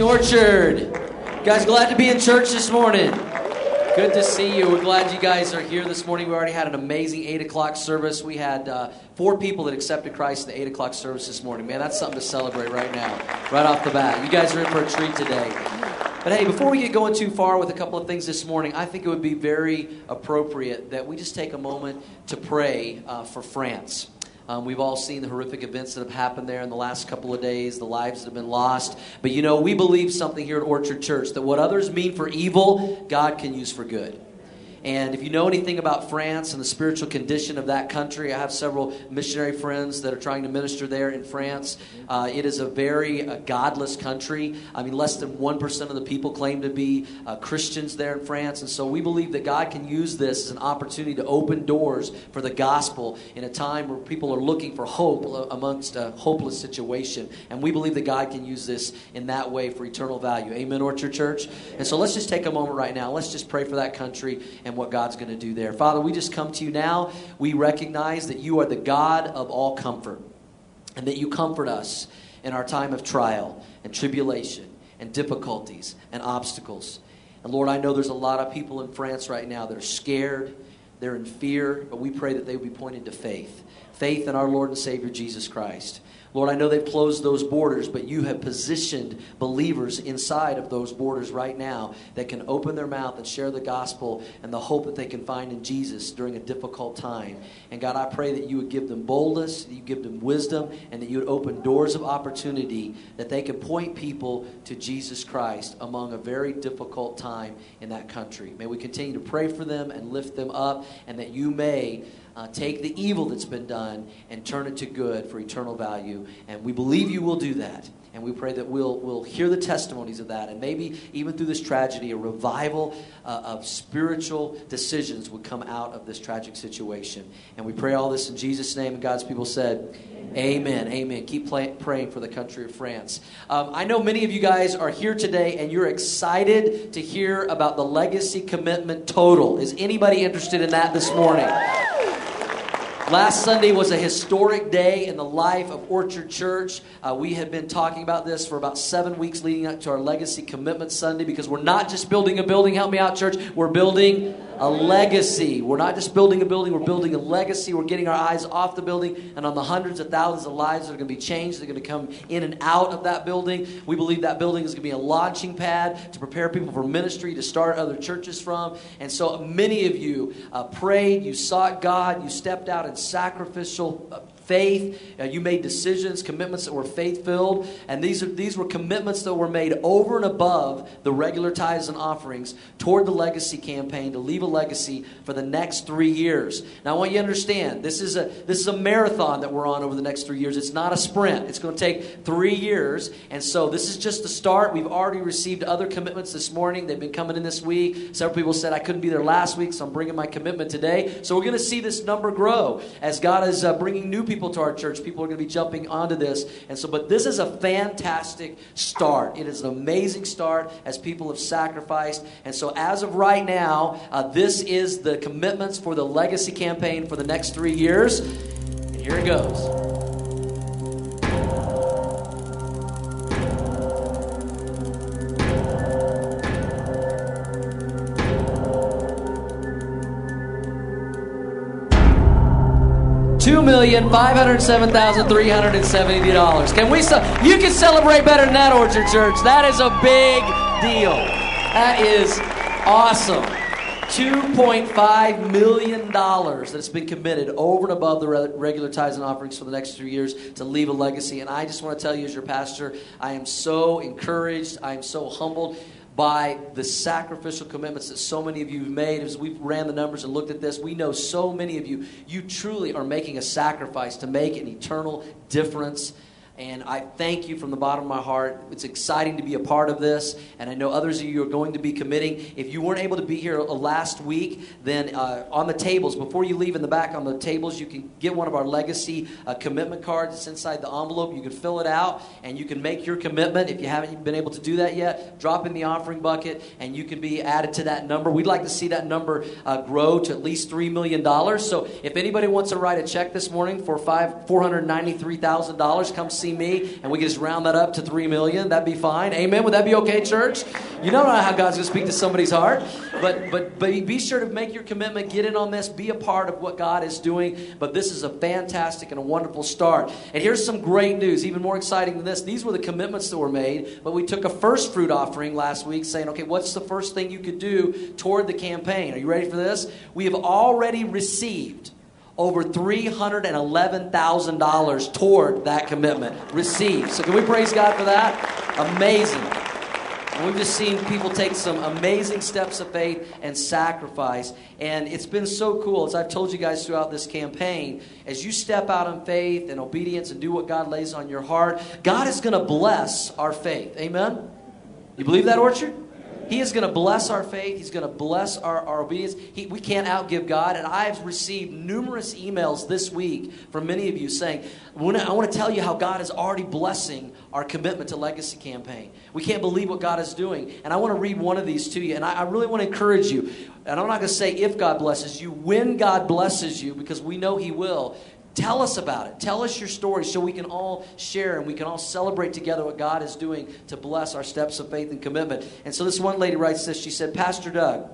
Orchard. Guys, glad to be in church this morning. Good to see you. We're glad you guys are here this morning. We already had an amazing 8 o'clock service. We had uh, four people that accepted Christ in the 8 o'clock service this morning. Man, that's something to celebrate right now, right off the bat. You guys are in for a treat today. But hey, before we get going too far with a couple of things this morning, I think it would be very appropriate that we just take a moment to pray uh, for France. Um, we've all seen the horrific events that have happened there in the last couple of days, the lives that have been lost. But you know, we believe something here at Orchard Church that what others mean for evil, God can use for good. And if you know anything about France and the spiritual condition of that country, I have several missionary friends that are trying to minister there in France. Uh, it is a very uh, godless country. I mean, less than 1% of the people claim to be uh, Christians there in France. And so we believe that God can use this as an opportunity to open doors for the gospel in a time where people are looking for hope amongst a hopeless situation. And we believe that God can use this in that way for eternal value. Amen, Orchard Church? And so let's just take a moment right now. Let's just pray for that country and what God's going to do there. Father, we just come to you now. We recognize that you are the God of all comfort and that you comfort us in our time of trial and tribulation and difficulties and obstacles. And Lord, I know there's a lot of people in France right now that are scared, they're in fear, but we pray that they would be pointed to faith faith in our Lord and Savior Jesus Christ. Lord, I know they've closed those borders, but you have positioned believers inside of those borders right now that can open their mouth and share the gospel and the hope that they can find in Jesus during a difficult time. And God, I pray that you would give them boldness, that you give them wisdom, and that you would open doors of opportunity that they can point people to Jesus Christ among a very difficult time in that country. May we continue to pray for them and lift them up, and that you may uh, take the evil that's been done and turn it to good for eternal value. And we believe you will do that. And we pray that we'll, we'll hear the testimonies of that. And maybe even through this tragedy, a revival uh, of spiritual decisions would come out of this tragic situation. And we pray all this in Jesus' name. And God's people said, Amen. Amen. Amen. Keep play, praying for the country of France. Um, I know many of you guys are here today and you're excited to hear about the legacy commitment total. Is anybody interested in that this morning? Last Sunday was a historic day in the life of Orchard Church. Uh, we had been talking about this for about seven weeks leading up to our Legacy Commitment Sunday because we're not just building a building, help me out, church. We're building a legacy. We're not just building a building, we're building a legacy. We're getting our eyes off the building and on the hundreds of thousands of lives that are going to be changed. They're going to come in and out of that building. We believe that building is going to be a launching pad to prepare people for ministry to start other churches from. And so many of you uh, prayed, you sought God, you stepped out in sacrificial uh, faith. Uh, you made decisions, commitments that were faith filled. And these, are, these were commitments that were made over and above the regular tithes and offerings toward the legacy campaign to leave a legacy for the next three years. Now, I want you to understand this is a, this is a marathon that we're on over the next three years. It's not a sprint, it's going to take three years. And so this is just the start. We've already received other commitments this morning. They've been coming in this week. Several people said, I couldn't be there last week, so I'm bringing my commitment today. So we're going to see this number grow as God is uh, bringing new people people to our church. People are going to be jumping onto this. And so, but this is a fantastic start. It is an amazing start as people have sacrificed. And so, as of right now, uh, this is the commitments for the legacy campaign for the next three years. And here it goes. $2,507,370. Can we, you can celebrate better than that, Orchard Church. That is a big deal. That is awesome. $2.5 million that's been committed over and above the regular tithes and offerings for the next three years to leave a legacy. And I just want to tell you, as your pastor, I am so encouraged. I am so humbled by the sacrificial commitments that so many of you have made. As we ran the numbers and looked at this, we know so many of you, you truly are making a sacrifice to make an eternal difference and I thank you from the bottom of my heart. It's exciting to be a part of this. And I know others of you are going to be committing. If you weren't able to be here last week, then uh, on the tables, before you leave in the back on the tables, you can get one of our legacy uh, commitment cards. It's inside the envelope. You can fill it out and you can make your commitment. If you haven't been able to do that yet, drop in the offering bucket and you can be added to that number. We'd like to see that number uh, grow to at least $3 million. So if anybody wants to write a check this morning for five, $493,000, come see blessing me, and we can just round that up to three million. That'd be fine. Amen. Would that be okay, church? You don't know how God's going to speak to somebody's heart, but but but be sure to make your commitment. Get in on this. Be a part of what God is doing. But this is a fantastic and a wonderful start. And here's some great news. Even more exciting than this. These were the commitments that were made. But we took a first fruit offering last week, saying, okay, what's the first thing you could do toward the campaign? Are you ready for this? We have already received over $311,000 toward that commitment received. So, can we praise God for that? Amazing. And we've just seen people take some amazing steps of faith and sacrifice. And it's been so cool, as I've told you guys throughout this campaign, as you step out in faith and obedience and do what God lays on your heart, God is going to bless our faith. Amen? You believe that, Orchard? He is going to bless our faith. He's going to bless our, our obedience. He, we can't outgive God. And I've received numerous emails this week from many of you saying, I want to tell you how God is already blessing our commitment to Legacy Campaign. We can't believe what God is doing. And I want to read one of these to you. And I, I really want to encourage you. And I'm not going to say if God blesses you, when God blesses you, because we know He will. Tell us about it. Tell us your story so we can all share and we can all celebrate together what God is doing to bless our steps of faith and commitment. And so this one lady writes this. She said, Pastor Doug,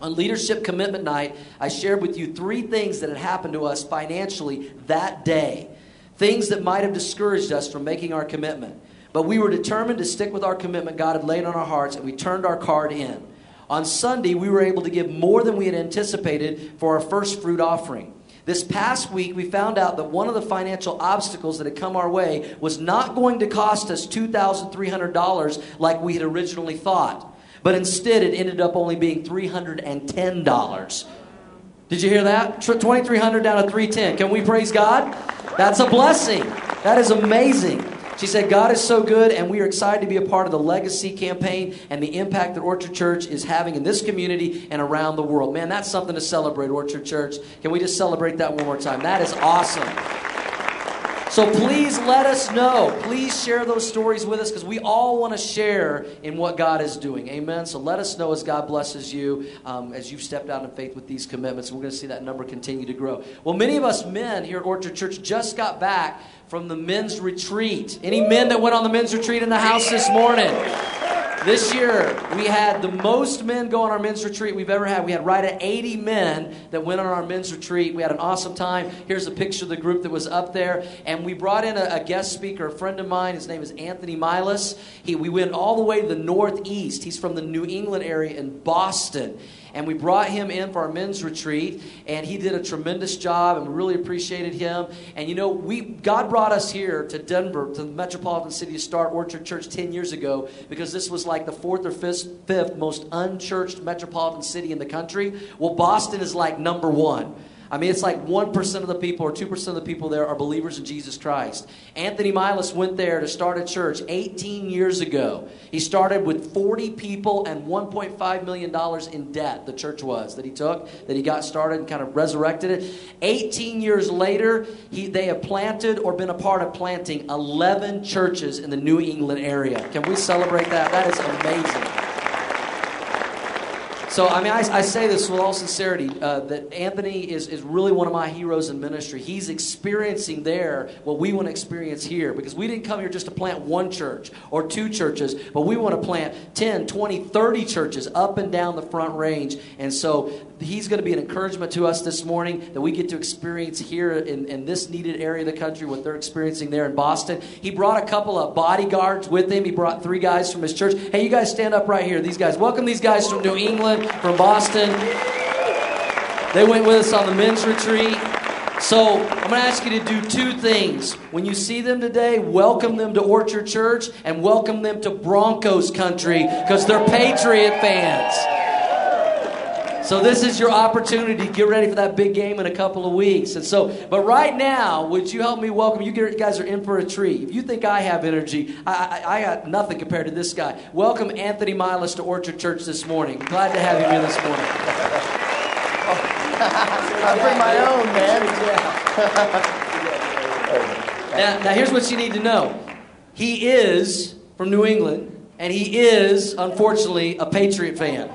on Leadership Commitment Night, I shared with you three things that had happened to us financially that day. Things that might have discouraged us from making our commitment. But we were determined to stick with our commitment God had laid on our hearts, and we turned our card in. On Sunday, we were able to give more than we had anticipated for our first fruit offering. This past week, we found out that one of the financial obstacles that had come our way was not going to cost us $2,300 like we had originally thought, but instead it ended up only being $310. Did you hear that? 2300 down to 310. Can we praise God? That's a blessing. That is amazing. She said, God is so good, and we are excited to be a part of the legacy campaign and the impact that Orchard Church is having in this community and around the world. Man, that's something to celebrate, Orchard Church. Can we just celebrate that one more time? That is awesome. So please let us know. Please share those stories with us because we all want to share in what God is doing. Amen. So let us know as God blesses you um, as you've stepped out in faith with these commitments. We're going to see that number continue to grow. Well, many of us men here at Orchard Church just got back from the men's retreat. Any men that went on the men's retreat in the house this morning? This year, we had the most men go on our men's retreat we've ever had. We had right at 80 men that went on our men's retreat. We had an awesome time. Here's a picture of the group that was up there. And we brought in a, a guest speaker, a friend of mine. His name is Anthony Milas. He, we went all the way to the Northeast. He's from the New England area in Boston and we brought him in for our men's retreat and he did a tremendous job and we really appreciated him. And you know we god brought us here to denver to the metropolitan city to start orchard church 10 years ago because this was like the fourth or fifth, fifth most unchurched metropolitan city in the country. Well boston is like number one I mean, it's like 1% of the people or 2% of the people there are believers in Jesus Christ. Anthony Milas went there to start a church 18 years ago. He started with 40 people and $1.5 million in debt, the church was, that he took, that he got started and kind of resurrected it. 18 years later, he, they have planted or been a part of planting 11 churches in the New England area. Can we celebrate that? That is amazing. So, I mean, I, I, say this with all sincerity uh, that Anthony is, is really one of my heroes in ministry. He's experiencing there what we want to experience here because we didn't come here just to plant one church or two churches, but we want to plant 10, 20, 30 churches up and down the front range. And so, he's going to be an encouragement to us this morning that we get to experience here in, in this needed area of the country, what they're experiencing there in Boston. He brought a couple of bodyguards with him. He brought three guys from his church. Hey, you guys stand up right here. These guys, welcome these guys from New England from Boston. They went with us on the men's retreat. So I'm going to ask you to do two things. When you see them today, welcome them to Orchard Church and welcome them to Broncos country because they're Patriot fans. So this is your opportunity to get ready for that big game in a couple of weeks. And so, but right now, would you help me welcome? You guys are in for a treat. If you think I have energy, I, I, I got nothing compared to this guy. Welcome Anthony Milas to Orchard Church this morning. Glad to have you here this morning. I bring my own, man. now, now, here's what you need to know. He is from New England, and he is, unfortunately, a Patriot fan.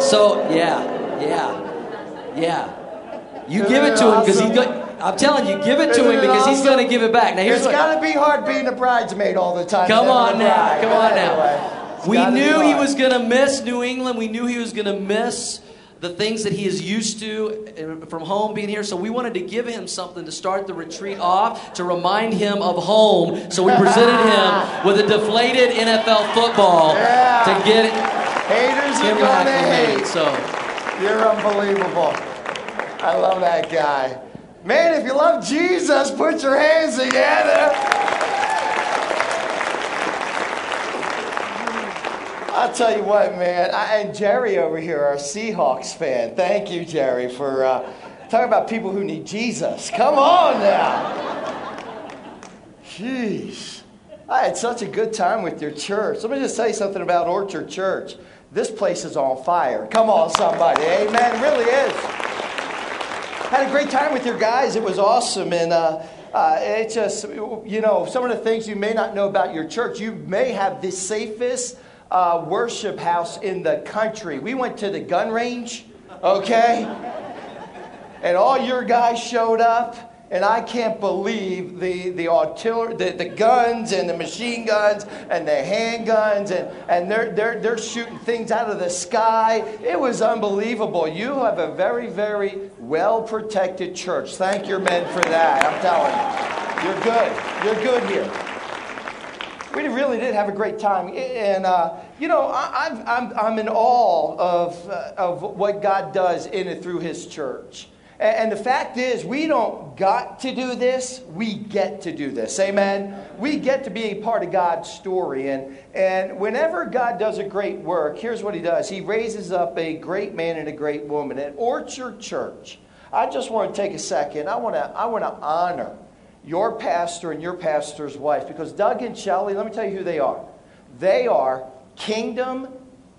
So yeah, yeah, yeah. You give it to him because he got I'm telling you, give it to Isn't him it because he's going to give it back. Now here's It's what. got to be hard being a bridesmaid all the time. Come on now. Come on now. it's We knew he was going to miss New England. We knew he was going to miss the things that he is used to uh, from home being here. So we wanted to give him something to start the retreat off to remind him of home. So we presented him with a deflated NFL football Yeah. to get it. Haters are gonna hate. So You're unbelievable. I love that guy. Man, if you love Jesus, put your hands together. I'll tell you what, man. I, and Jerry over here, our Seahawks fan. Thank you, Jerry, for uh, talking about people who need Jesus. Come on now. Jeez. I had such a good time with your church. Let me just tell you something about Orchard Church. This place is on fire. Come on, somebody. Amen. It really is. Had a great time with your guys. It was awesome. And uh, uh, it just, you know, some of the things you may not know about your church, you may have the safest uh, worship house in the country. We went to the gun range, okay? and all your guys showed up. And I can't believe the, the artillery, the, the guns and the machine guns and the handguns, and, and they're, they're, they're shooting things out of the sky. It was unbelievable. You have a very, very well protected church. Thank your men for that. I'm telling you. You're good. You're good here we really did have a great time. And, uh, you know, I, I'm, I'm, I'm in awe of, uh, of what God does in and through His church. And, the fact is, we don't got to do this, we get to do this. Amen? We get to be a part of God's story. And, and whenever God does a great work, here's what He does He raises up a great man and a great woman. At Orchard Church, I just want to take a second. I want to, I want to honor your pastor and your pastor's wife because Doug and Shelley, let me tell you who they are. They are kingdom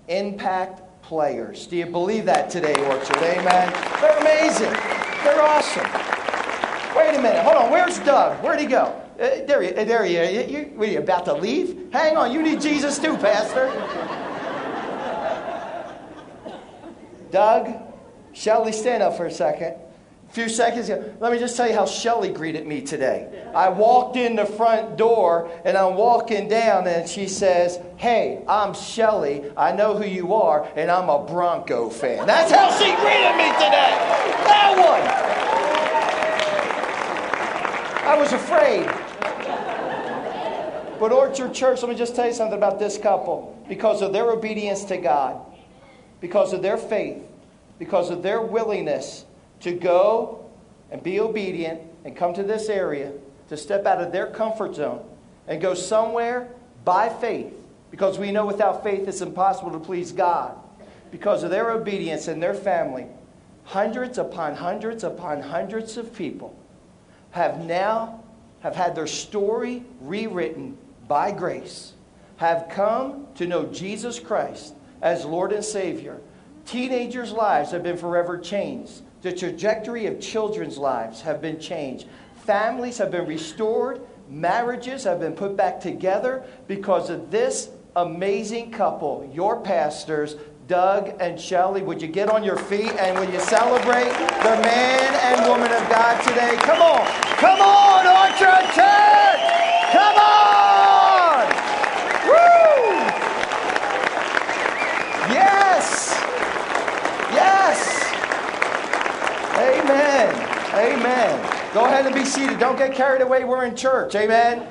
impact players. Do you believe that today, Orchard? Amen. They're amazing. They're awesome. Wait a minute. Hold on. Where's Doug? Where'd he go? Uh, there, he, uh, there he is. You, you, what, are you about to leave? Hang on. You need Jesus too, Pastor. Doug, Shelley, stand up for a second. A few seconds ago, let me just tell you how Shelly greeted me today. I walked in the front door and I'm walking down and she says, Hey, I'm Shelly. I know who you are and I'm a Bronco fan. That's how she greeted me today. That one. I was afraid. But Orchard Church, let me just tell you something about this couple. Because of their obedience to God, because of their faith, because of their willingness to go and be obedient and come to this area, to step out of their comfort zone and go somewhere by faith, because we know without faith it's impossible to please God. Because of their obedience and their family, hundreds upon hundreds upon hundreds of people have now have had their story rewritten by grace, have come to know Jesus Christ as Lord and Savior. Teenagers' lives have been forever changed. The trajectory of children's lives have been changed. Families have been restored. Marriages have been put back together because of this amazing couple, your pastors, Doug and Shelley. Would you get on your feet and will you celebrate the man and woman of God today? Come on. Come on, Orchard Church. Come on. Woo. Yes. Yes. Amen. Amen. Go ahead and be seated. Don't get carried away. We're in church. Amen.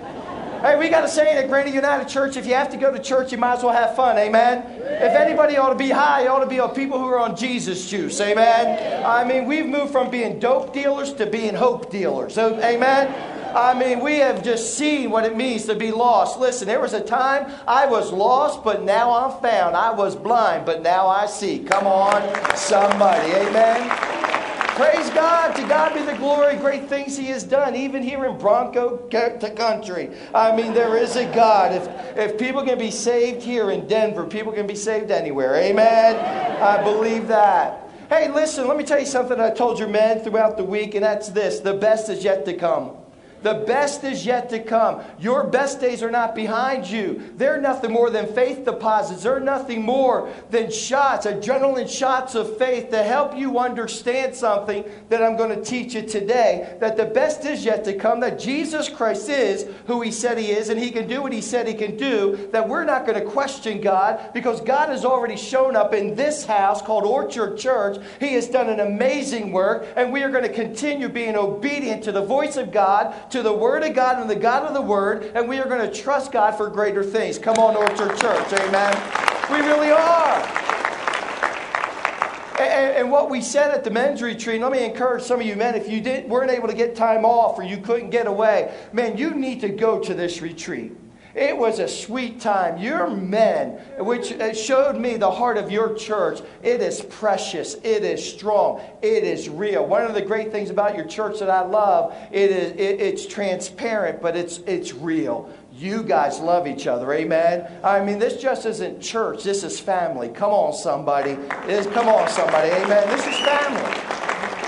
Hey, we got a saying at Granite United Church if you have to go to church, you might as well have fun. Amen. If anybody ought to be high, it ought to be on people who are on Jesus juice. Amen. I mean, we've moved from being dope dealers to being hope dealers. Amen. I mean, we have just seen what it means to be lost. Listen, there was a time I was lost, but now I'm found. I was blind, but now I see. Come on, somebody. Amen. Praise God. To God be the glory. Great things He has done, even here in Bronco country. I mean, there is a God. If, if people can be saved here in Denver, people can be saved anywhere. Amen. I believe that. Hey, listen, let me tell you something I told your men throughout the week, and that's this the best is yet to come. The best is yet to come. Your best days are not behind you. They're nothing more than faith deposits. They're nothing more than shots, adrenaline shots of faith to help you understand something that I'm going to teach you today. That the best is yet to come, that Jesus Christ is who He said He is, and He can do what He said He can do. That we're not going to question God because God has already shown up in this house called Orchard Church. He has done an amazing work, and we are going to continue being obedient to the voice of God to the Word of God and the God of the Word, and we are going to trust God for greater things. Come on, Orchard Church. Amen. We really are. And, and, what we said at the men's retreat, let me encourage some of you men, if you didn't, weren't able to get time off or you couldn't get away, man, you need to go to this retreat. It was a sweet time. Your men, which uh, showed me the heart of your church, it is precious. It is strong. It is real. One of the great things about your church that I love, it is it, it's transparent, but it's it's real. You guys love each other, amen. I mean, this just isn't church. This is family. Come on, somebody. Come on, somebody, amen. This is family.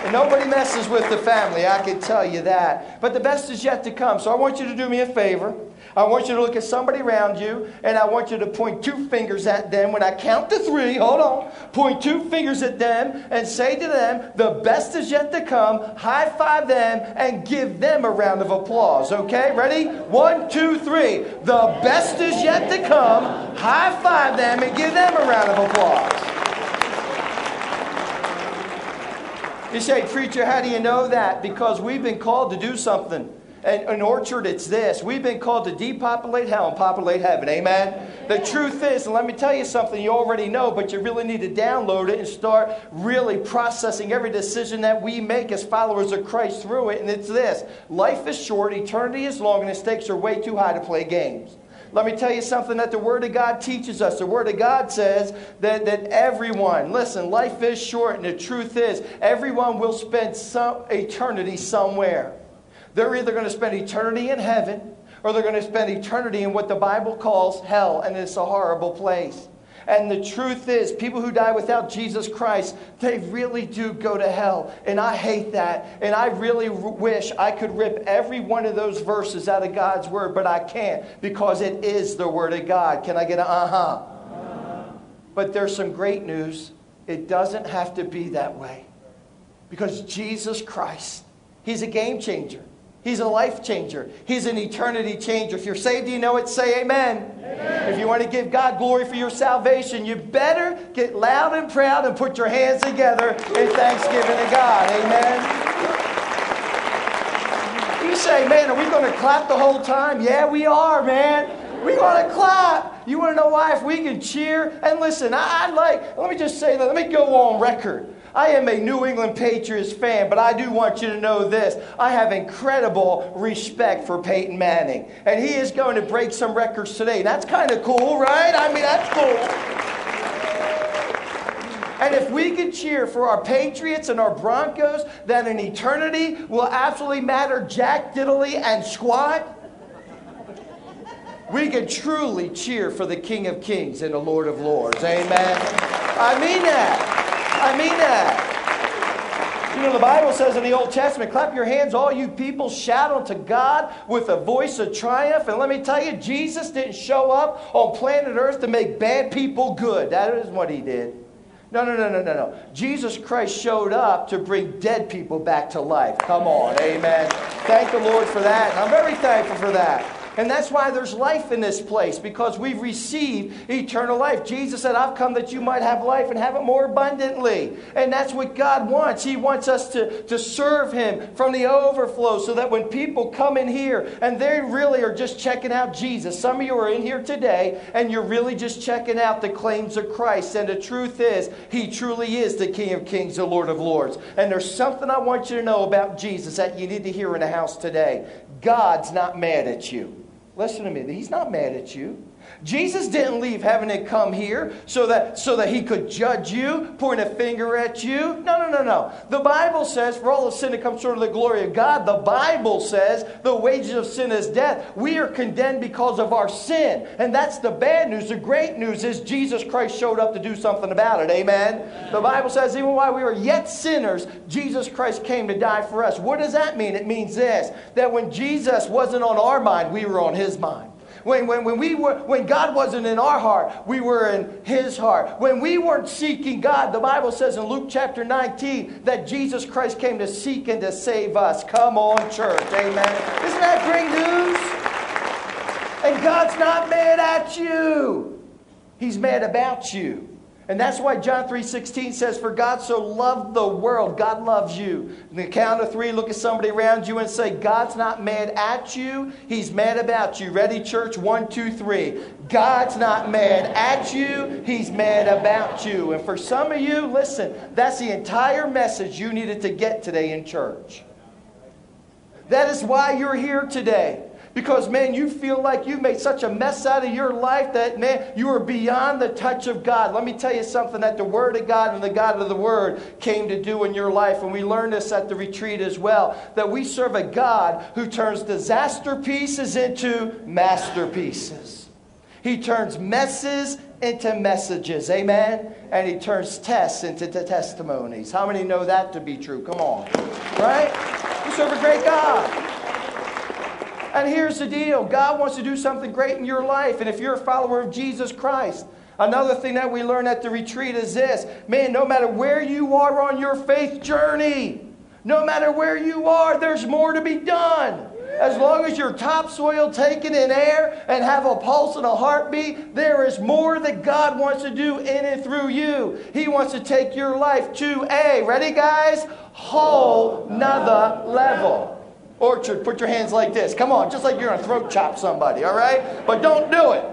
And nobody messes with the family, I can tell you that. But the best is yet to come. So I want you to do me a favor. I want you to look at somebody around you, and I want you to point two fingers at them. When I count to three, hold on, point two fingers at them and say to them, The best is yet to come. High five them and give them a round of applause. Okay, ready? One, two, three. The best is yet to come. High five them and give them a round of applause. You say, Preacher, how do you know that? Because we've been called to do something. And in Orchard, it's this. We've been called to depopulate hell and populate heaven. Amen? The truth is, and let me tell you something you already know, but you really need to download it and start really processing every decision that we make as followers of Christ through it. And it's this life is short, eternity is long, and the stakes are way too high to play games. Let me tell you something that the Word of God teaches us. The Word of God says that, that everyone, listen, life is short, and the truth is, everyone will spend some eternity somewhere. They're either going to spend eternity in heaven or they're going to spend eternity in what the Bible calls hell, and it's a horrible place. And the truth is, people who die without Jesus Christ, they really do go to hell. And I hate that. And I really wish I could rip every one of those verses out of God's Word, but I can't because it is the Word of God. Can I get an uh huh? But there's some great news. It doesn't have to be that way because Jesus Christ, He's a game changer. He's a life changer. He's an eternity changer. If you're saved, you know it, say amen. amen. If you want to give God glory for your salvation, you better get loud and proud and put your hands together in thanksgiving to God. Amen. You say, man, are we going to clap the whole time? Yeah, we are, man. We want to clap. You want to know why? If we can cheer. And listen, I, I like, let me just say that. Let me go on record. I am a New England Patriots fan, but I do want you to know this. I have incredible respect for Peyton Manning. And he is going to break some records today. That's kind of cool, right? I mean, that's cool. And if we can cheer for our Patriots and our Broncos, then an eternity will absolutely matter jack diddly and squat. We can truly cheer for the King of Kings and the Lord of Lords. Amen. I mean that. I mean that. You know, the Bible says in the Old Testament, clap your hands, all you people, shout unto God with a voice of triumph. And let me tell you, Jesus didn't show up on planet Earth to make bad people good. That is what he did. No, no, no, no, no, no. Jesus Christ showed up to bring dead people back to life. Come on, amen. Thank the Lord for that. I'm very thankful for that. And that's why there's life in this place, because we've received eternal life. Jesus said, I've come that you might have life and have it more abundantly. And that's what God wants. He wants us to, to serve Him from the overflow so that when people come in here and they really are just checking out Jesus, some of you are in here today and you're really just checking out the claims of Christ. And the truth is, He truly is the King of Kings, the Lord of Lords. And there's something I want you to know about Jesus that you need to hear in the house today God's not mad at you. Listen to me. He's not mad at you. Jesus didn't leave heaven and come here so that, so that he could judge you, point a finger at you. No, no, no, no. The Bible says, for all of sin to come short of the glory of God, the Bible says the wages of sin is death. We are condemned because of our sin. And that's the bad news. The great news is Jesus Christ showed up to do something about it. Amen? The Bible says, even while we were yet sinners, Jesus Christ came to die for us. What does that mean? It means this that when Jesus wasn't on our mind, we were on his mind. When, when, when, we were, when God wasn't in our heart, we were in His heart. When we weren't seeking God, the Bible says in Luke chapter 19 that Jesus Christ came to seek and to save us. Come on, church. Amen. Isn't that great news? And God's not mad at you, He's mad about you. And that's why John 3.16 says, For God so loved the world. God loves you. In the count of three, look at somebody around you and say, God's not mad at you. He's mad about you. Ready, church? One, two, three. God's not mad at you. He's mad about you. And for some of you, listen, that's the entire message you needed to get today in church. That is why you're here today. Because, man, you feel like you've made such a mess out of your life that, man, you are beyond the touch of God. Let me tell you something that the Word of God and the God of the Word came to do in your life. And we learned this at the retreat as well that we serve a God who turns disaster pieces into masterpieces. He turns messes into messages. Amen? And he turns tests into testimonies. How many know that to be true? Come on. Right? We serve a great God. And here's the deal God wants to do something great in your life. And if you're a follower of Jesus Christ, another thing that we learn at the retreat is this man, no matter where you are on your faith journey, no matter where you are, there's more to be done. As long as you're topsoil taken in air and have a pulse and a heartbeat, there is more that God wants to do in and through you. He wants to take your life to a, ready guys, whole nother level. Orchard, put your hands like this. Come on, just like you're going to throat chop somebody, all right? But don't do it.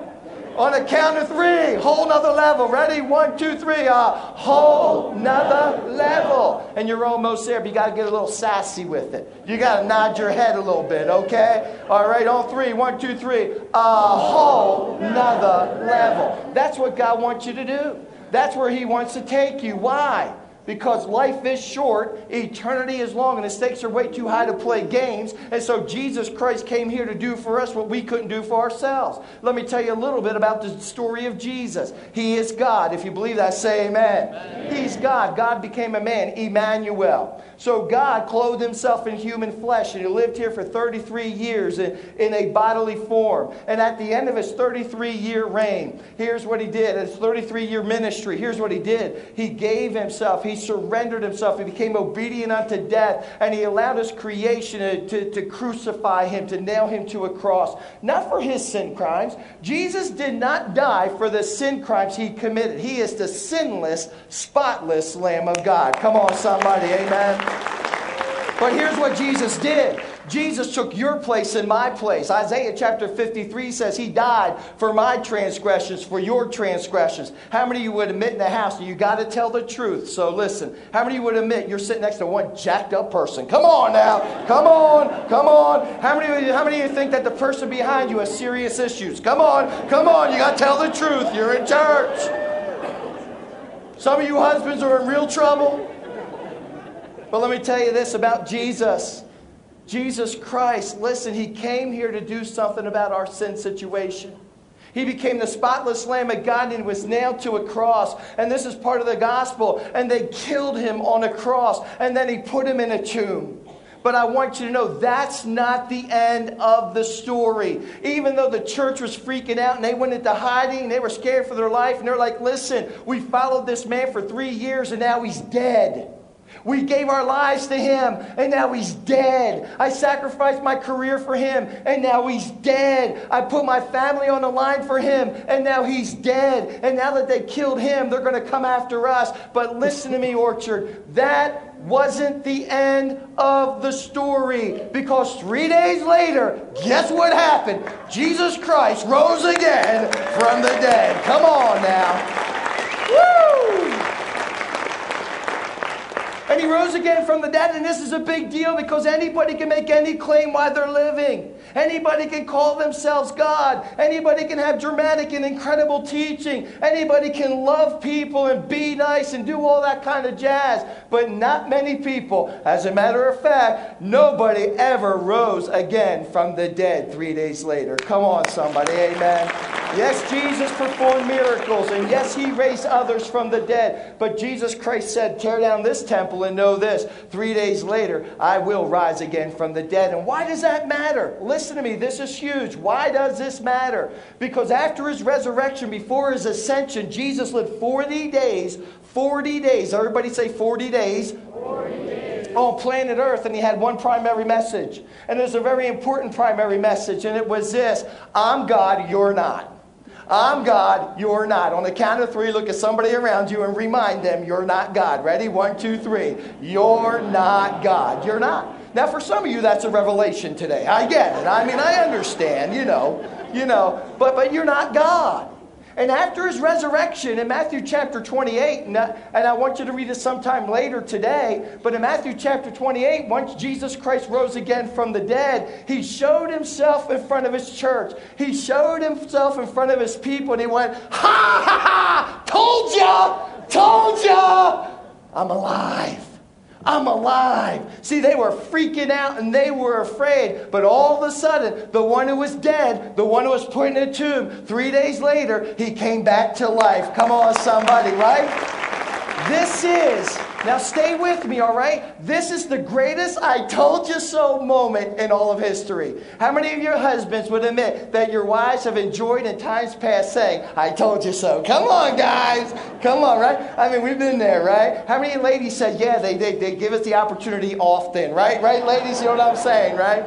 On a count of three, whole nother level. Ready? One, two, three. A uh, whole nother level. And you're almost there, but you got to get a little sassy with it. You got to nod your head a little bit, okay? All right, on three. One, two, three. A whole nother level. That's what God wants you to do. That's where He wants to take you. Why? Because life is short, eternity is long, and the stakes are way too high to play games. And so Jesus Christ came here to do for us what we couldn't do for ourselves. Let me tell you a little bit about the story of Jesus. He is God. If you believe that, say amen. amen. He's God. God became a man, Emmanuel. So God clothed himself in human flesh and he lived here for 33 years in, in a bodily form. And at the end of his 33 year reign, here's what he did. His 33 year ministry, here's what he did. He gave himself, he surrendered himself, he became obedient unto death, and he allowed his creation to, to, to crucify him, to nail him to a cross. Not for his sin crimes. Jesus did not die for the sin crimes he committed. He is the sinless, spotless Lamb of God. Come on, somebody. Amen. But here's what Jesus did. Jesus took your place in my place. Isaiah chapter 53 says he died for my transgressions, for your transgressions. How many of you would admit in the house you got to tell the truth? So listen, how many of you would admit you're sitting next to one jacked up person? Come on now. Come on. Come on. How many how many of you think that the person behind you has serious issues? Come on. Come on. You got to tell the truth. You're in church. Some of you husbands are in real trouble. But let me tell you this about Jesus. Jesus Christ, listen, he came here to do something about our sin situation. He became the spotless Lamb of God and was nailed to a cross. And this is part of the gospel. And they killed him on a cross. And then he put him in a tomb. But I want you to know that's not the end of the story. Even though the church was freaking out and they went into hiding and they were scared for their life, and they're like, listen, we followed this man for three years and now he's dead. We gave our lives to him, and now he's dead. I sacrificed my career for him, and now he's dead. I put my family on the line for him, and now he's dead. And now that they killed him, they're going to come after us. But listen to me, Orchard. That wasn't the end of the story because three days later, guess what happened? Jesus Christ rose again from the dead. Come on now. Woo! And he rose again from the dead, and this is a big deal because anybody can make any claim while they're living. Anybody can call themselves God. Anybody can have dramatic and incredible teaching. Anybody can love people and be nice and do all that kind of jazz. But not many people, as a matter of fact, nobody ever rose again from the dead three days later. Come on, somebody. Amen. Yes, Jesus performed miracles, and yes, he raised others from the dead. But Jesus Christ said, Tear down this temple and know this three days later, I will rise again from the dead. And why does that matter? Listen to me, this is huge. Why does this matter? Because after his resurrection, before his ascension, Jesus lived 40 days. 40 days. Everybody say 40 days. 40 days. On planet Earth, and he had one primary message. And there's a very important primary message, and it was this I'm God, you're not. I'm God, you're not. On the count of three, look at somebody around you and remind them you're not God. Ready? One, two, three. You're not God. You're not. Now, for some of you, that's a revelation today. I get it. I mean, I understand, you know, you know, but, but you're not God. And after his resurrection in Matthew chapter 28, and I, and I want you to read it sometime later today, but in Matthew chapter 28, once Jesus Christ rose again from the dead, he showed himself in front of his church. He showed himself in front of his people, and he went, Ha ha ha! Told ya! Told ya! I'm alive. I'm alive. See, they were freaking out and they were afraid. But all of a sudden, the one who was dead, the one who was put in a tomb, three days later, he came back to life. Come on, somebody, right? This is now, stay with me, all right? This is the greatest I told you so moment in all of history. How many of your husbands would admit that your wives have enjoyed in times past saying, I told you so? Come on, guys. Come on, right? I mean, we've been there, right? How many ladies said, yeah, they, they, they give us the opportunity often, right? Right, ladies? You know what I'm saying, right?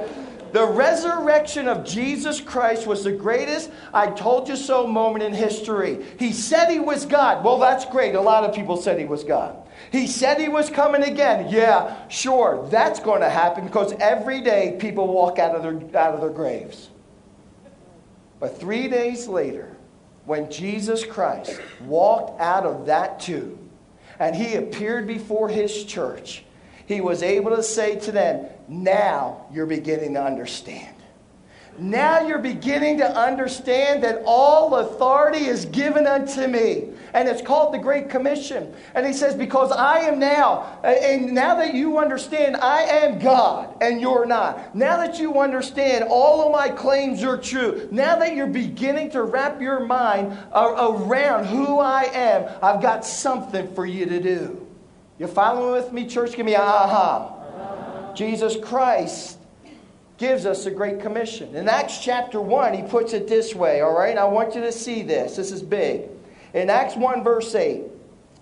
The resurrection of Jesus Christ was the greatest I told you so moment in history. He said he was God. Well, that's great. A lot of people said he was God. He said he was coming again. Yeah, sure, that's going to happen because every day people walk out of their, out of their graves. But three days later, when Jesus Christ walked out of that tomb and he appeared before his church, he was able to say to them, Now you're beginning to understand. Now you're beginning to understand that all authority is given unto me. And it's called the Great Commission. And he says, Because I am now, and now that you understand I am God and you're not, now that you understand all of my claims are true, now that you're beginning to wrap your mind around who I am, I've got something for you to do. You following with me, church? Give me a aha. Uh-huh. Jesus Christ gives us a great commission. In Acts chapter 1, he puts it this way, all right? I want you to see this. This is big. In Acts 1, verse 8,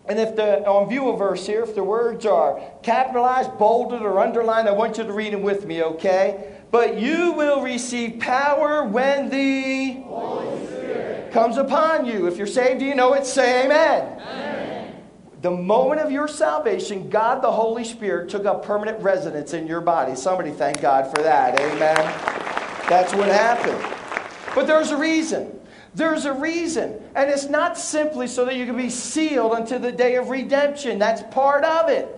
and if the, on view of verse here, if the words are capitalized, bolded, or underlined, I want you to read them with me, okay? But you will receive power when the Holy Spirit comes upon you. If you're saved, do you know it? Say amen. amen. The moment of your salvation, God the Holy Spirit took up permanent residence in your body. Somebody thank God for that. Amen. That's what happened. But there's a reason. There's a reason. And it's not simply so that you can be sealed until the day of redemption. That's part of it.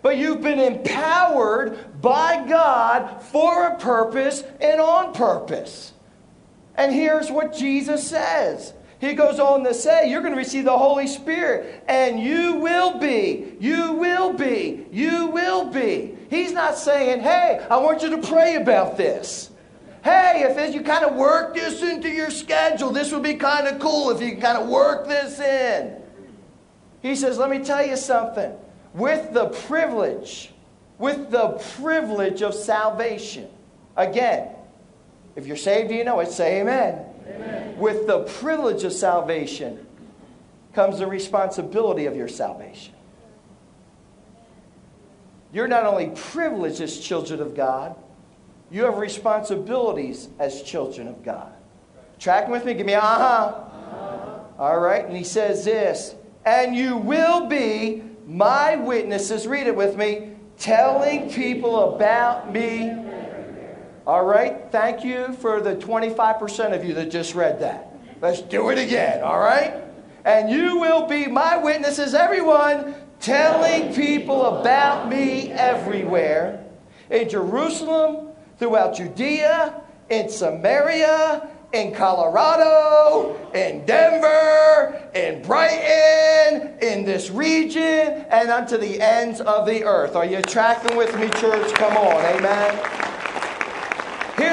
But you've been empowered by God for a purpose and on purpose. And here's what Jesus says he goes on to say, You're going to receive the Holy Spirit, and you will be, you will be, you will be. He's not saying, Hey, I want you to pray about this. Hey, if you kind of work this into your schedule, this would be kind of cool if you kind of work this in. He says, Let me tell you something. With the privilege, with the privilege of salvation, again, if you're saved, do you know it, say amen. amen. With the privilege of salvation comes the responsibility of your salvation. You're not only privileged as children of God, you have responsibilities as children of God. Tracking with me? Give me a uh-huh. All right. And he says this, and you will be my witnesses. Read it with me. Telling people about me all right? Thank you for the 25% of you that just read that. Let's do it again, all right? And you will be my witnesses, everyone, telling people about me everywhere in Jerusalem, throughout Judea, in Samaria, in Colorado, in Denver, in Brighton, in this region, and unto the ends of the earth. Are you tracking with me, church? Come on, amen.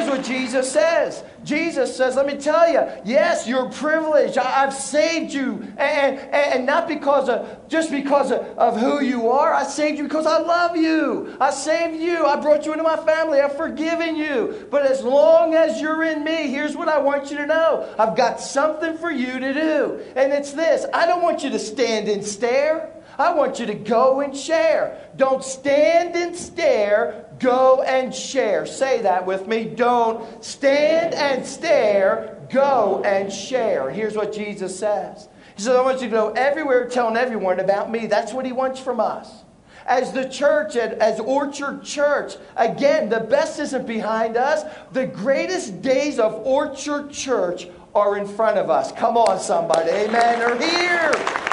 What Jesus says. Jesus says, Let me tell you, yes, you're privileged. I, have saved you. And, and, and, not because of, just because of, of who you are. I saved you because I love you. I saved you. I brought you into my family. I've forgiven you. But as long as you're in me, here's what I want you to know I've got something for you to do. And it's this I don't want you to stand and stare. I want you to go and share. Don't stand and stare. Go and share. Say that with me. Don't stand and stare. Go and share. Here's what Jesus says He says, I want you to go everywhere telling everyone about me. That's what He wants from us as the church, as Orchard Church. Again, the best isn't behind us. The greatest days of Orchard Church are in front of us. Come on, somebody. Amen. They're here.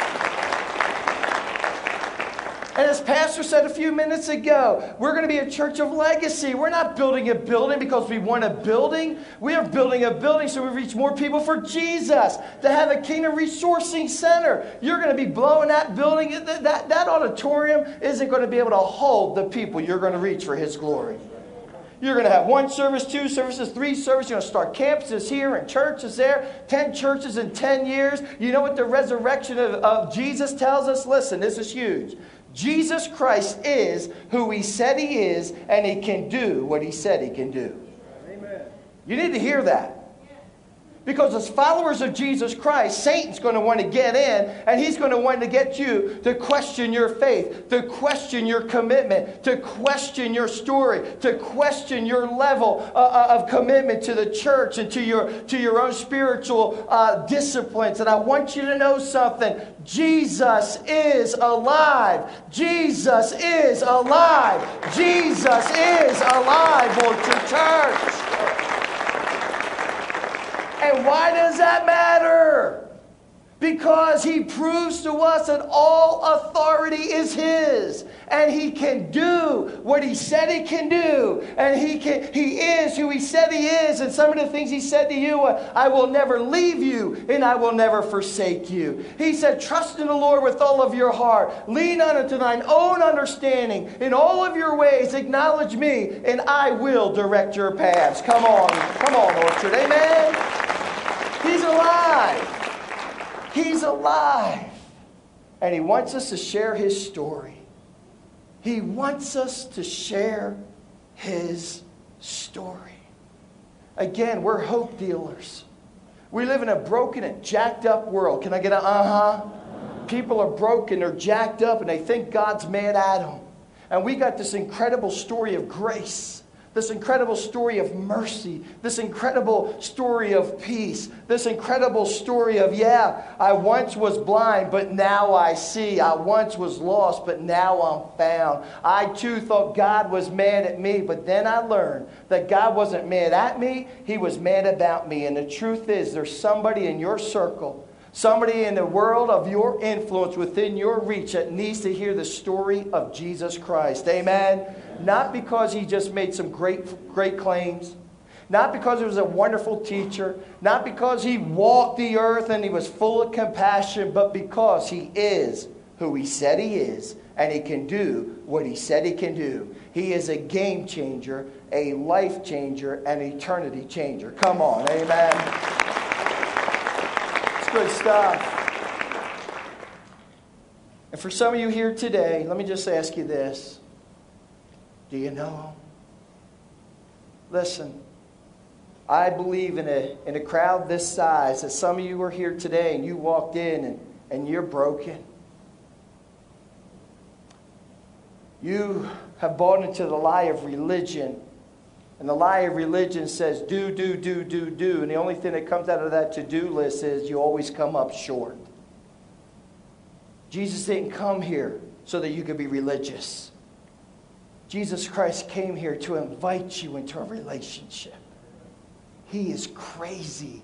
And as Pastor said a few minutes ago, we're going to be a church of legacy. We're not building a building because we want a building. We are building a building so we reach more people for Jesus, to have a kingdom resourcing center. You're going to be blowing that building. That, that, that auditorium isn't going to be able to hold the people you're going to reach for His glory. You're going to have one service, two services, three services. You're going to start campuses here and churches there, 10 churches in 10 years. You know what the resurrection of, of Jesus tells us? Listen, this is huge. Jesus Christ is who he said he is, and he can do what he said he can do. Amen. You need to hear that. Because as followers of Jesus Christ, Satan's going to want to get in and he's going to want to get you to question your faith, to question your commitment, to question your story, to question your level uh, uh of commitment to the church and to your, to your own spiritual uh, disciplines. And I want you to know something Jesus is alive. Jesus is alive. Jesus is alive, Orchard Church. And why does that matter? Because he proves to us that all authority is his and he can do what he said he can do and he can he is who he said he is and some of the things he said to you I will never leave you and I will never forsake you. He said trust in the Lord with all of your heart. Lean on it to thine own understanding. In all of your ways acknowledge me and I will direct your paths. Come on. Come on Orchard. Amen. He's alive. He's alive. And He wants us to share His story. He wants us to share His story. Again, we're hope dealers. We live in a broken and jacked up world. Can I get a uh huh? People are broken, they're jacked up, and they think God's mad at them. And we got this incredible story of grace this incredible story of mercy, this incredible story of peace, this incredible story of, yeah, I once was blind, but now I see. I once was lost, but now I'm found. I too thought God was mad at me, but then I learned that God wasn't mad at me, He was mad about me. And the truth is, there's somebody in your circle somebody in the world of your influence within your reach that needs to hear the story of Jesus Christ. Amen not because he just made some great, great claims, not because he was a wonderful teacher, not because he walked the earth and he was full of compassion, but because he is who he said he is and he can do what he said he can do. He is a game changer, a life changer, an eternity changer. Come on, amen. Good stuff. And for some of you here today, let me just ask you this. Do you know him? Listen, I believe in a, in a crowd this size that some of you are here today and you walked in and, and you're broken. You have bought into the lie of religion. And the lie of religion says do, do, do, do, do. And the only thing that comes out of that to do list is you always come up short. Jesus didn't come here so that you could be religious. Jesus Christ came here to invite you into a relationship. He is crazy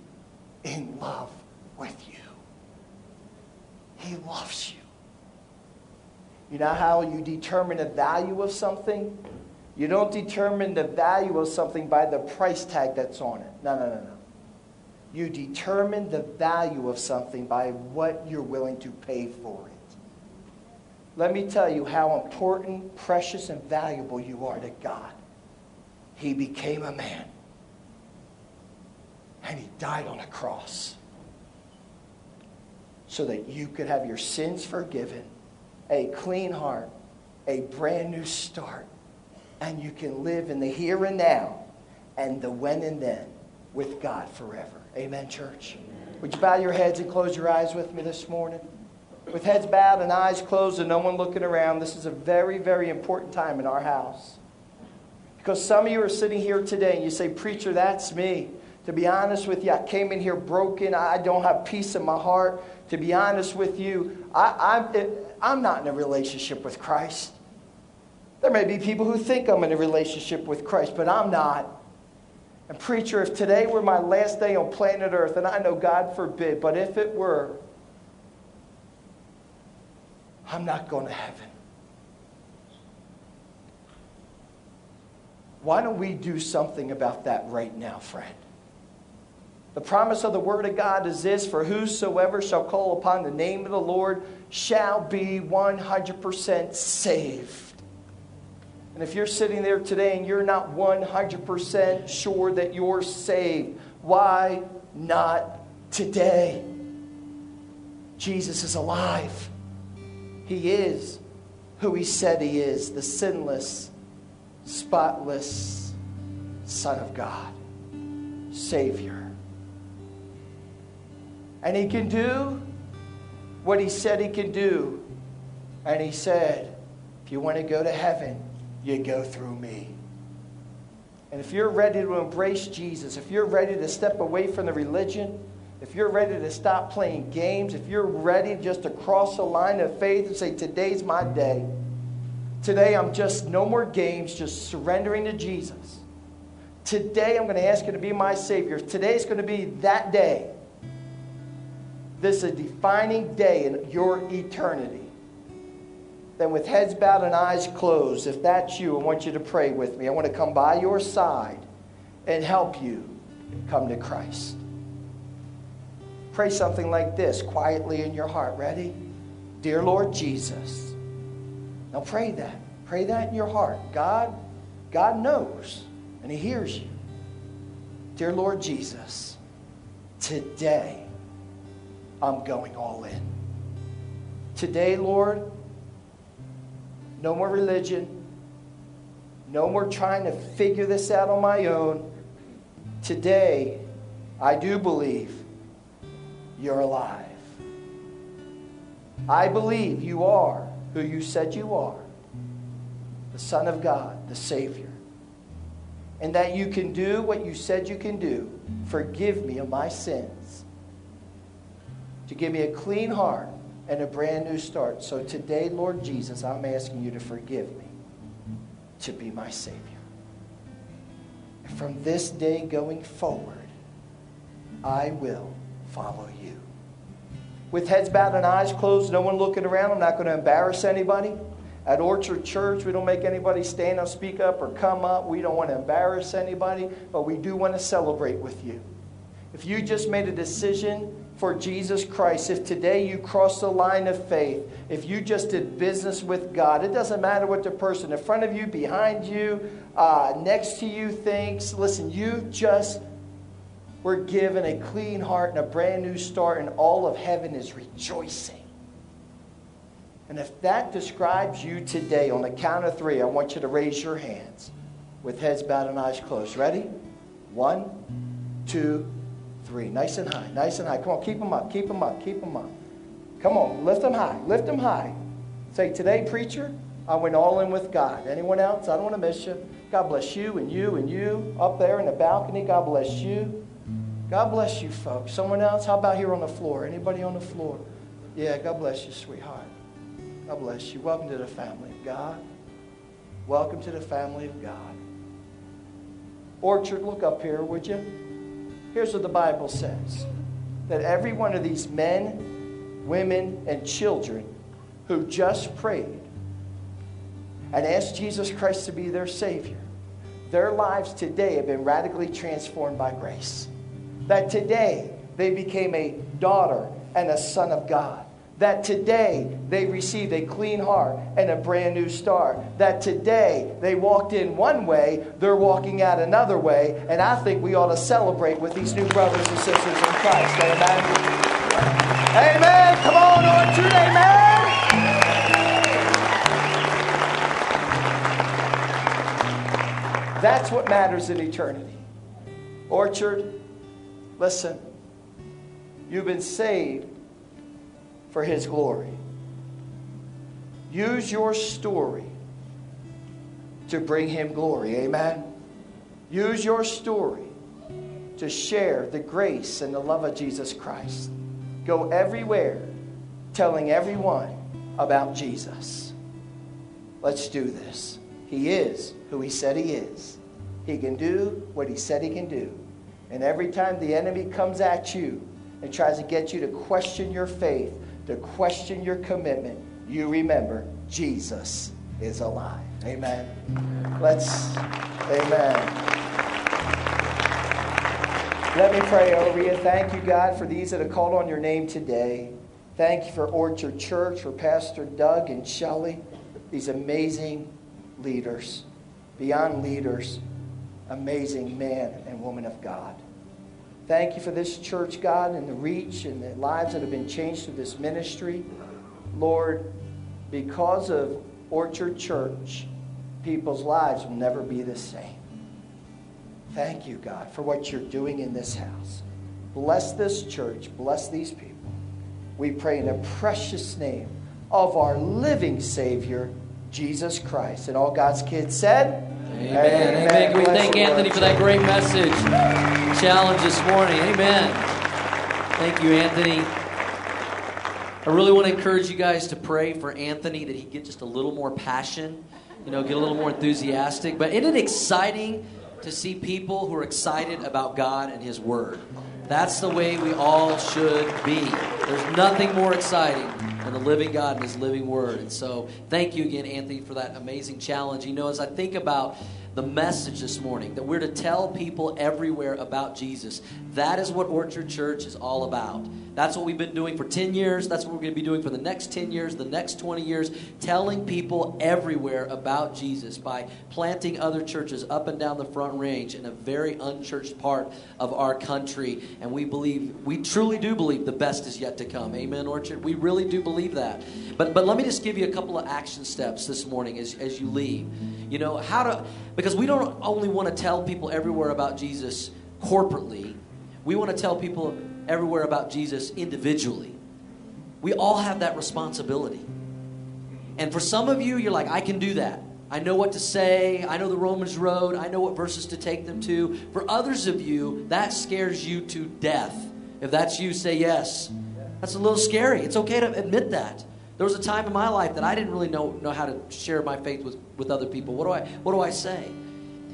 in love with you. He loves you. You know how you determine the value of something? You don't determine the value of something by the price tag that's on it. No, no, no, no. You determine the value of something by what you're willing to pay for it. Let me tell you how important, precious, and valuable you are to God. He became a man. And he died on a cross so that you could have your sins forgiven, a clean heart, a brand new start, and you can live in the here and now and the when and then with God forever. Amen, church. Would you bow your heads and close your eyes with me this morning? With heads bowed and eyes closed and no one looking around, this is a very, very important time in our house. Because some of you are sitting here today and you say, Preacher, that's me. To be honest with you, I came in here broken. I don't have peace in my heart. To be honest with you, I, I'm, I'm not in a relationship with Christ. There may be people who think I'm in a relationship with Christ, but I'm not. And, preacher, if today were my last day on planet Earth, and I know God forbid, but if it were, I'm not going to heaven. Why don't we do something about that right now, friend? The promise of the Word of God is this For whosoever shall call upon the name of the Lord shall be 100% saved. And if you're sitting there today and you're not 100% sure that you're saved, why not today? Jesus is alive. He is who He said He is the sinless, spotless Son of God, Savior. And he can do what he said he can do. And he said, if you want to go to heaven, you go through me. And if you're ready to embrace Jesus, if you're ready to step away from the religion, if you're ready to stop playing games, if you're ready just to cross the line of faith and say, Today's my day. Today I'm just no more games, just surrendering to Jesus. Today I'm going to ask you to be my Savior. Today's going to be that day. This is a defining day in your eternity. Then, with heads bowed and eyes closed, if that's you, I want you to pray with me. I want to come by your side and help you come to Christ. Pray something like this quietly in your heart. Ready? Dear Lord Jesus. Now pray that. Pray that in your heart. God, God knows and He hears you. Dear Lord Jesus, today I'm going all in. Today, Lord, no more religion. No more trying to figure this out on my own. Today, I do believe you're alive. I believe you are who you said you are the Son of God, the Savior. And that you can do what you said you can do. Forgive me of my sins to give me a clean heart and a brand new start. So today, Lord Jesus, I'm asking you to forgive me, to be my Savior. And from this day going forward, I will follow you. With heads bowed and eyes closed, no one looking around, I'm not going to embarrass anybody. At Orchard Church, we don't make anybody stand up, speak up, or come up. We don't want to embarrass anybody, but we do want to celebrate with you. If you just made a decision for Jesus Christ, if today you cross the line of faith, if you just did business with God, it doesn't matter what the person in front of you, behind you, uh, next to you thinks. Listen, you just were given a clean heart and a brand new start, and all of heaven is rejoicing. And if that describes you today, on the count of three, I want you to raise your hands with heads bowed and eyes closed. Ready? One, two, three. Nice and high, nice and high. Come on, keep them up, keep them up, keep them up. Come on, lift them high, lift them high. Say, today, preacher, I went all in with God. Anyone else? I don't want to miss you. God bless you and you and you up there in the balcony. God bless you. God bless you, folks. Someone else? How about here on the floor? Anybody on the floor? Yeah, God bless you, sweetheart. God bless you. Welcome to the family of God. Welcome to the family of God. Orchard, look up here, would you? Here's what the Bible says that every one of these men, women, and children who just prayed and asked Jesus Christ to be their Savior, their lives today have been radically transformed by grace. That today they became a daughter and a son of God. That today they received a clean heart and a brand new start. That today they walked in one way, they're walking out another way. And I think we ought to celebrate with these new brothers and sisters in Christ. Amen. Amen. Come on, Orchard. Amen. That's what matters in eternity. Orchard, listen. You've been saved for His glory. Use your story to bring Him glory. Amen. Use your story to share the grace and the love of Jesus Christ. Go everywhere telling everyone about Jesus. Let's do this. He is who He said He is. He can do what He said He can do. And every time the enemy comes at you, and tries to get you to question your faith, to question your commitment, you remember Jesus is alive. Amen. Let's, amen. Let me pray over you. Thank you, God, for these that have called on your name today. Thank you for Orchard Church, for Pastor Doug and Shelley, these amazing leaders, beyond leaders, amazing man and woman of God. Thank you for this church, God, and the reach and the lives that have been changed through this ministry. Lord, because of Orchard Church, people's lives will never be the same. Thank you, God, for what you're doing in this house. Bless this church. Bless these people. We pray in the precious name of our living Savior, Jesus Christ. And all God's kids said, Amen. Amen. Amen. We thank Anthony for that great message, challenge this morning? Amen. Thank you, Anthony. I really want to encourage you guys to pray for Anthony that he get just a little more passion, you know, get a little more enthusiastic. But isn't it exciting to see people who are excited about God and His Word? That's the way we all should be. There's nothing more exciting than the living God and His living Word. And so, thank you again, Anthony, for that amazing challenge. You know, as I think about the message this morning that we're to tell people everywhere about Jesus. That is what Orchard Church is all about. That's what we've been doing for 10 years. That's what we're going to be doing for the next 10 years, the next 20 years, telling people everywhere about Jesus by planting other churches up and down the front range in a very unchurched part of our country. And we believe, we truly do believe the best is yet to come. Amen, Orchard? We really do believe that. But, but let me just give you a couple of action steps this morning as, as you leave. You know, how to, because we don't only want to tell people everywhere about Jesus corporately, we want to tell people everywhere about Jesus individually. We all have that responsibility. And for some of you, you're like, I can do that. I know what to say. I know the Romans road. I know what verses to take them to. For others of you, that scares you to death. If that's you, say yes. That's a little scary. It's okay to admit that. There was a time in my life that I didn't really know, know how to share my faith with, with other people. What do, I, what do I say?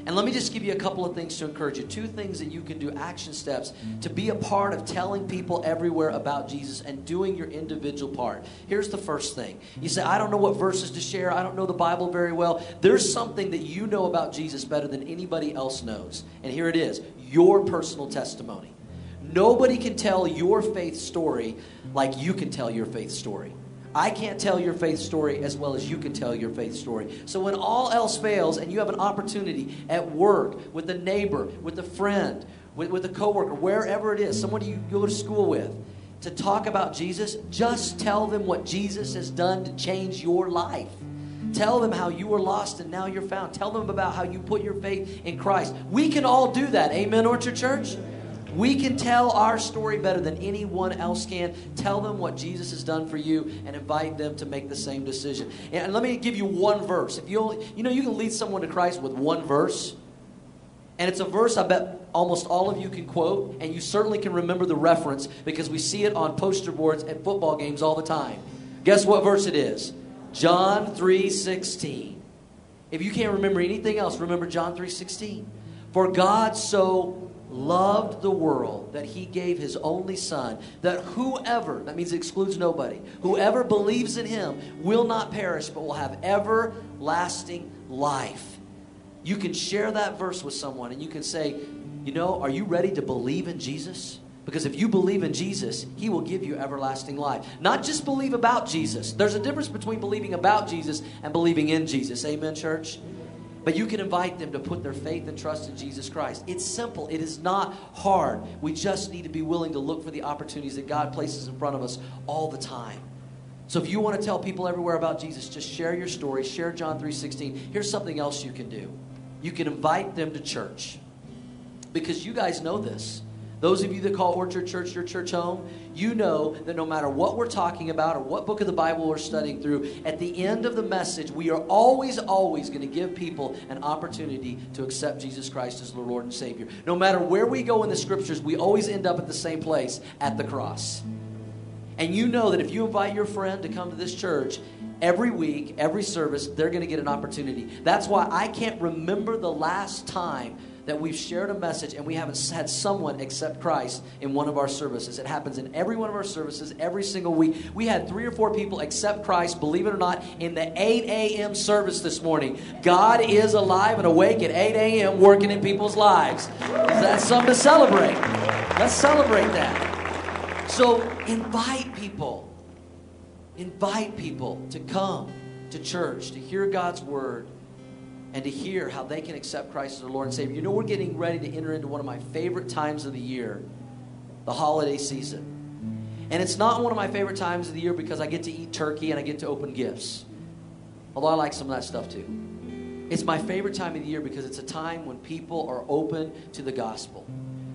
And let me just give you a couple of things to encourage you. Two things that you can do, action steps, to be a part of telling people everywhere about Jesus and doing your individual part. Here's the first thing. You say, I don't know what verses to share. I don't know the Bible very well. There's something that you know about Jesus better than anybody else knows. And here it is your personal testimony. Nobody can tell your faith story like you can tell your faith story. I can't tell your faith story as well as you can tell your faith story. So when all else fails and you have an opportunity at work, with a neighbor, with a friend, with, with a coworker, wherever it is, someone you go to school with, to talk about Jesus, just tell them what Jesus has done to change your life. Tell them how you were lost and now you're found. Tell them about how you put your faith in Christ. We can all do that. Amen, Orchard Church? We can tell our story better than anyone else can. Tell them what Jesus has done for you and invite them to make the same decision. And let me give you one verse. If you only, you know you can lead someone to Christ with one verse. And it's a verse I bet almost all of you can quote, and you certainly can remember the reference because we see it on poster boards at football games all the time. Guess what verse it is? John 3:16. If you can't remember anything else, remember John 3:16. For God so loved the world that he gave his only son, that whoever, that means it excludes nobody, whoever believes in him will not perish but will have everlasting life. You can share that verse with someone and you can say, you know, are you ready to believe in Jesus? Because if you believe in Jesus, He will give you everlasting life. Not just believe about Jesus. There's a difference between believing about Jesus and believing in Jesus. Amen, church? But you can invite them to put their faith and trust in Jesus Christ. It's simple, it is not hard. We just need to be willing to look for the opportunities that God places in front of us all the time. So if you want to tell people everywhere about Jesus, just share your story, share John 3:16. Here's something else you can do. You can invite them to church. Because you guys know this. Those of you that call Orchard Church your church home, you know that no matter what we're talking about or what book of the Bible we're studying through, at the end of the message, we are always, always going to give people an opportunity to accept Jesus Christ as the Lord and Savior. No matter where we go in the scriptures, we always end up at the same place at the cross. And you know that if you invite your friend to come to this church, every week, every service, they're going to get an opportunity. That's why I can't remember the last time that we've shared a message and we haven't had someone accept Christ in one of our services. It happens in every one of our services every single week. We had three or four people accept Christ, believe it or not, in the 8 a.m. service this morning. God is alive and awake at 8 a.m. working in people's lives. That's something to celebrate. Let's celebrate that. So invite people. Invite people to come to church, to hear God's word and to hear how they can accept Christ as their Lord and Savior. You know, we're getting ready to enter into one of my favorite times of the year, the holiday season. And it's not one of my favorite times of the year because I get to eat turkey and I get to open gifts. Although I like some of that stuff too. It's my favorite time of the year because it's a time when people are open to the gospel.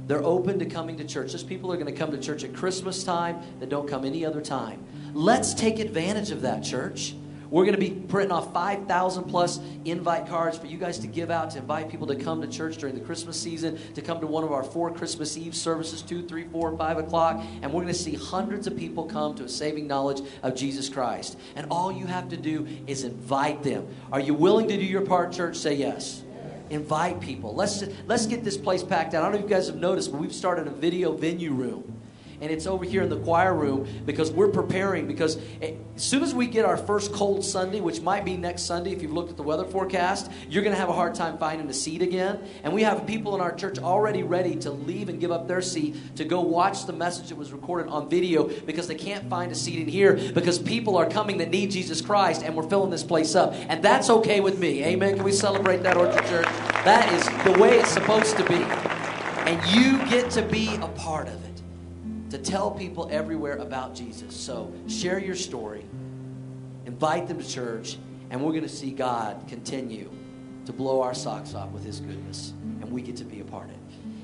They're open to coming to church. There's people are going to come to church at Christmas time that don't come any other time. Let's take advantage of that, church. We're going to be printing off 5,000 plus invite cards for you guys to give out to invite people to come to church during the Christmas season, to come to one of our four Christmas Eve services, 2, 3, 4, 5 o'clock. And we're going to see hundreds of people come to a saving knowledge of Jesus Christ. And all you have to do is invite them. Are you willing to do your part, church? Say yes invite people. Let's let's get this place packed out. I don't know if you guys have noticed, but we've started a video venue room and it's over here in the choir room because we're preparing. Because as soon as we get our first cold Sunday, which might be next Sunday if you've looked at the weather forecast, you're going to have a hard time finding a seat again. And we have people in our church already ready to leave and give up their seat to go watch the message that was recorded on video because they can't find a seat in here because people are coming that need Jesus Christ and we're filling this place up. And that's okay with me. Amen. Can we celebrate that, Orchard Church? That is the way it's supposed to be. And you get to be a part of it to tell people everywhere about Jesus. So share your story, invite them to church, and we're going to see God continue to blow our socks off with His goodness, and we get to be a part of it.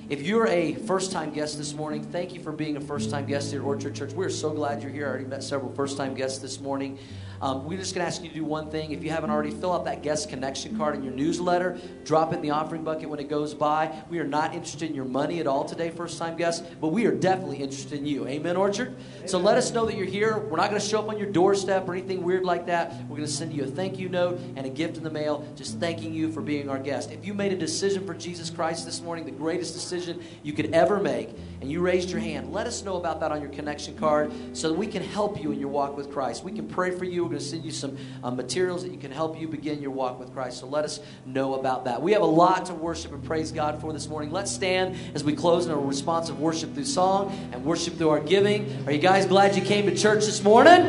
If you're a first time guest this morning, thank you for being a first time guest here at Orchard Church. We're so glad you're here. I already met several first time guests this morning. Um, we're just going to ask you to do one thing. If you haven't already, fill out that guest connection card in your newsletter. Drop it in the offering bucket when it goes by. We are not interested in your money at all today, first time guests, but we are definitely interested in you. Amen, Orchard? Amen. So let us know that you're here. We're not going to show up on your doorstep or anything weird like that. We're going to send you a thank you note and a gift in the mail just thanking you for being our guest. If you made a decision for Jesus Christ this morning, the greatest decision you could ever make, and you raised your hand, let us know about that on your connection card so that we can help you in your walk with Christ. We can pray for you. We're going to send you some uh, materials that you can help you begin your walk with Christ. So let us know about that. We have a lot to worship and praise God for this morning. Let's stand as we close in a responsive worship through song and worship through our giving. Are you guys glad you came to church this morning?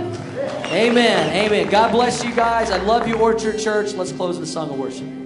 Amen. Amen. God bless you guys. I love you, Orchard Church. Let's close with a song of worship.